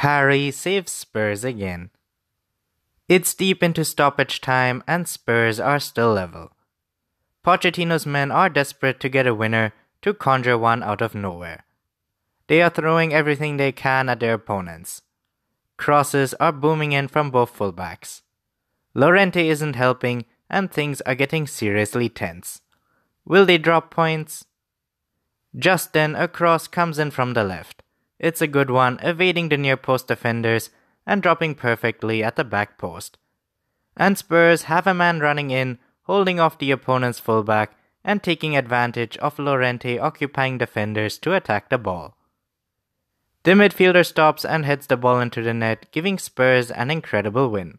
Harry saves Spurs again. It's deep into stoppage time and Spurs are still level. Pochettino's men are desperate to get a winner to conjure one out of nowhere. They are throwing everything they can at their opponents. Crosses are booming in from both fullbacks. Llorente isn't helping and things are getting seriously tense. Will they drop points? Just then, a cross comes in from the left. It's a good one, evading the near post defenders and dropping perfectly at the back post. And Spurs have a man running in, holding off the opponent's fullback and taking advantage of Llorente occupying defenders to attack the ball. The midfielder stops and heads the ball into the net, giving Spurs an incredible win.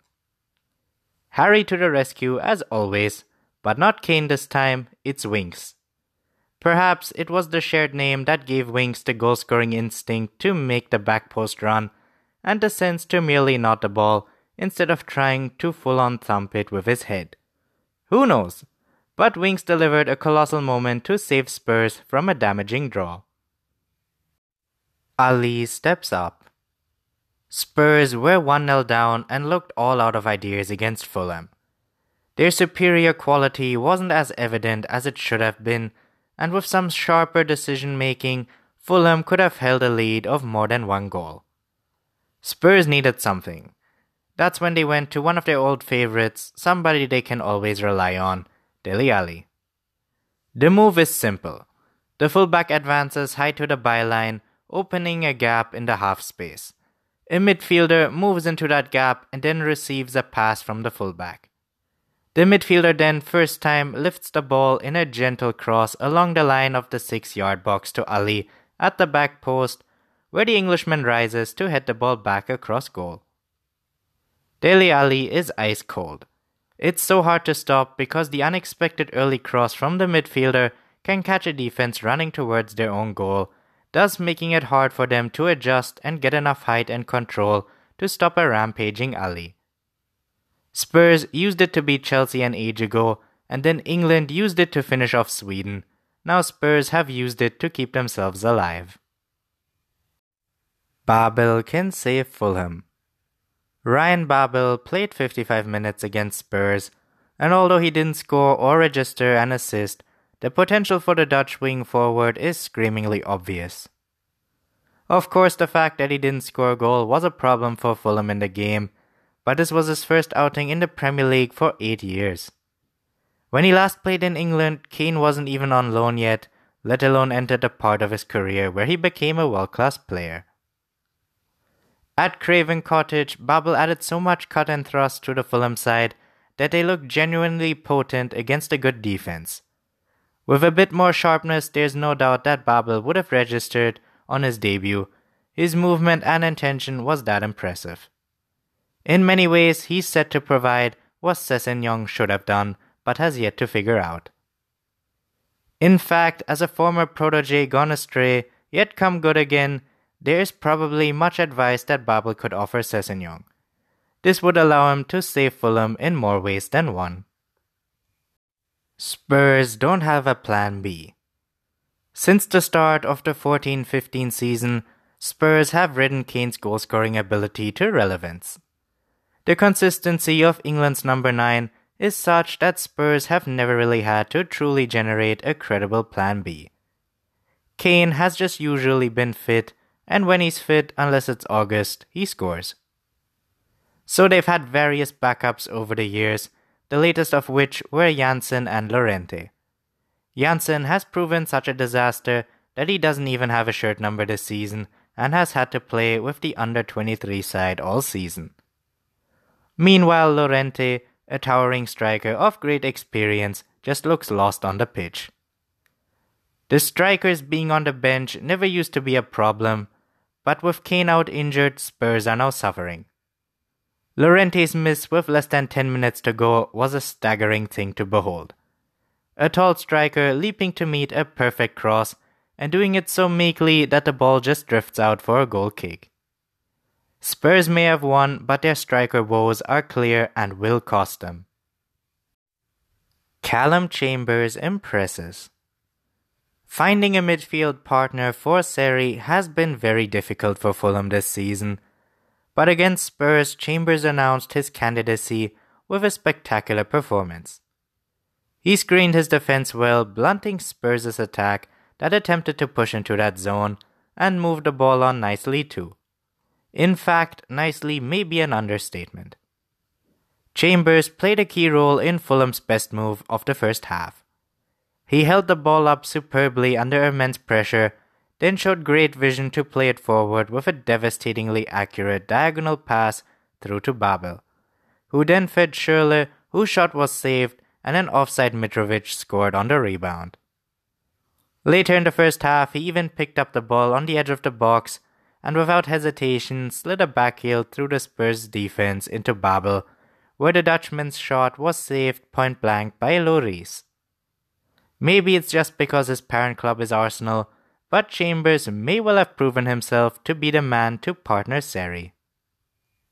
Harry to the rescue as always, but not Kane this time, it's Winks. Perhaps it was the shared name that gave Winks the goal scoring instinct to make the back post run, and the sense to merely knot the ball instead of trying to full on thump it with his head. Who knows? But Winks delivered a colossal moment to save Spurs from a damaging draw. Alli steps up. Spurs were 1 0 down and looked all out of ideas against Fulham. Their superior quality wasn't as evident as it should have been, and with some sharper decision making, Fulham could have held a lead of more than one goal. Spurs needed something. That's when they went to one of their old favorites, somebody they can always rely on, Dele Alli. The move is simple. The fullback advances high to the byline, opening a gap in the half space. A midfielder moves into that gap and then receives a pass from the fullback. The midfielder then first time lifts the ball in a gentle cross along the line of the 6 yard box to Alli at the back post, where the Englishman rises to head the ball back across goal. Dele Alli is ice cold. It's so hard to stop because the unexpected early cross from the midfielder can catch a defense running towards their own goal thus making it hard for them to adjust and get enough height and control to stop a rampaging Alli. Spurs used it to beat Chelsea an age ago, and then England used it to finish off Sweden. Now Spurs have used it to keep themselves alive. Babel can save Fulham. Ryan Babel played 55 minutes against Spurs, and although he didn't score or register an assist, the potential for the Dutch wing forward is screamingly obvious. Of course, the fact that he didn't score a goal was a problem for Fulham in the game, but this was his first outing in the Premier League for eight years. When he last played in England, Kane wasn't even on loan yet, let alone entered a part of his career where he became a world class player. At Craven Cottage, Babel added so much cut and thrust to the Fulham side that they looked genuinely potent against a good defense. With a bit more sharpness, there's no doubt that Babel would have registered on his debut. His movement and intention was that impressive. In many ways, he's set to provide what Sessegnon should have done, but has yet to figure out. In fact, as a former protege gone astray, yet come good again, there is probably much advice that Babel could offer Sessegnon. This would allow him to save Fulham in more ways than one. Spurs don't have a plan B. Since the start of the 14 15 season, Spurs have ridden Kane's goal scoring ability to relevance. The consistency of England's number 9 is such that Spurs have never really had to truly generate a credible plan B. Kane has just usually been fit, and when he's fit, unless it's August, he scores. So they've had various backups over the years the latest of which were Janssen and Llorente. Janssen has proven such a disaster that he doesn't even have a shirt number this season and has had to play with the under 23 side all season. Meanwhile, Llorente, a towering striker of great experience, just looks lost on the pitch. The strikers being on the bench never used to be a problem, but with Kane out injured, Spurs are now suffering. Llorente's miss with less than 10 minutes to go was a staggering thing to behold. A tall striker leaping to meet a perfect cross and doing it so meekly that the ball just drifts out for a goal kick. Spurs may have won, but their striker woes are clear and will cost them. Calum Chambers impresses. Finding a midfield partner for Seri has been very difficult for Fulham this season But against Spurs, Chambers announced his candidacy with a spectacular performance. He screened his defense well, blunting Spurs' attack that attempted to push into that zone and moved the ball on nicely too. In fact, nicely may be an understatement. Chambers played a key role in Fulham's best move of the first half. He held the ball up superbly under immense pressure, then showed great vision to play it forward with a devastatingly accurate diagonal pass through to Babel, who then fed Schürrle, whose shot was saved, and an offside Mitrovic scored on the rebound. Later in the first half, he even picked up the ball on the edge of the box and without hesitation slid a backheel through the Spurs defense into Babel, where the Dutchman's shot was saved point blank by Lloris. Maybe it's just because his parent club is Arsenal, but Chambers may well have proven himself to be the man to partner Seri.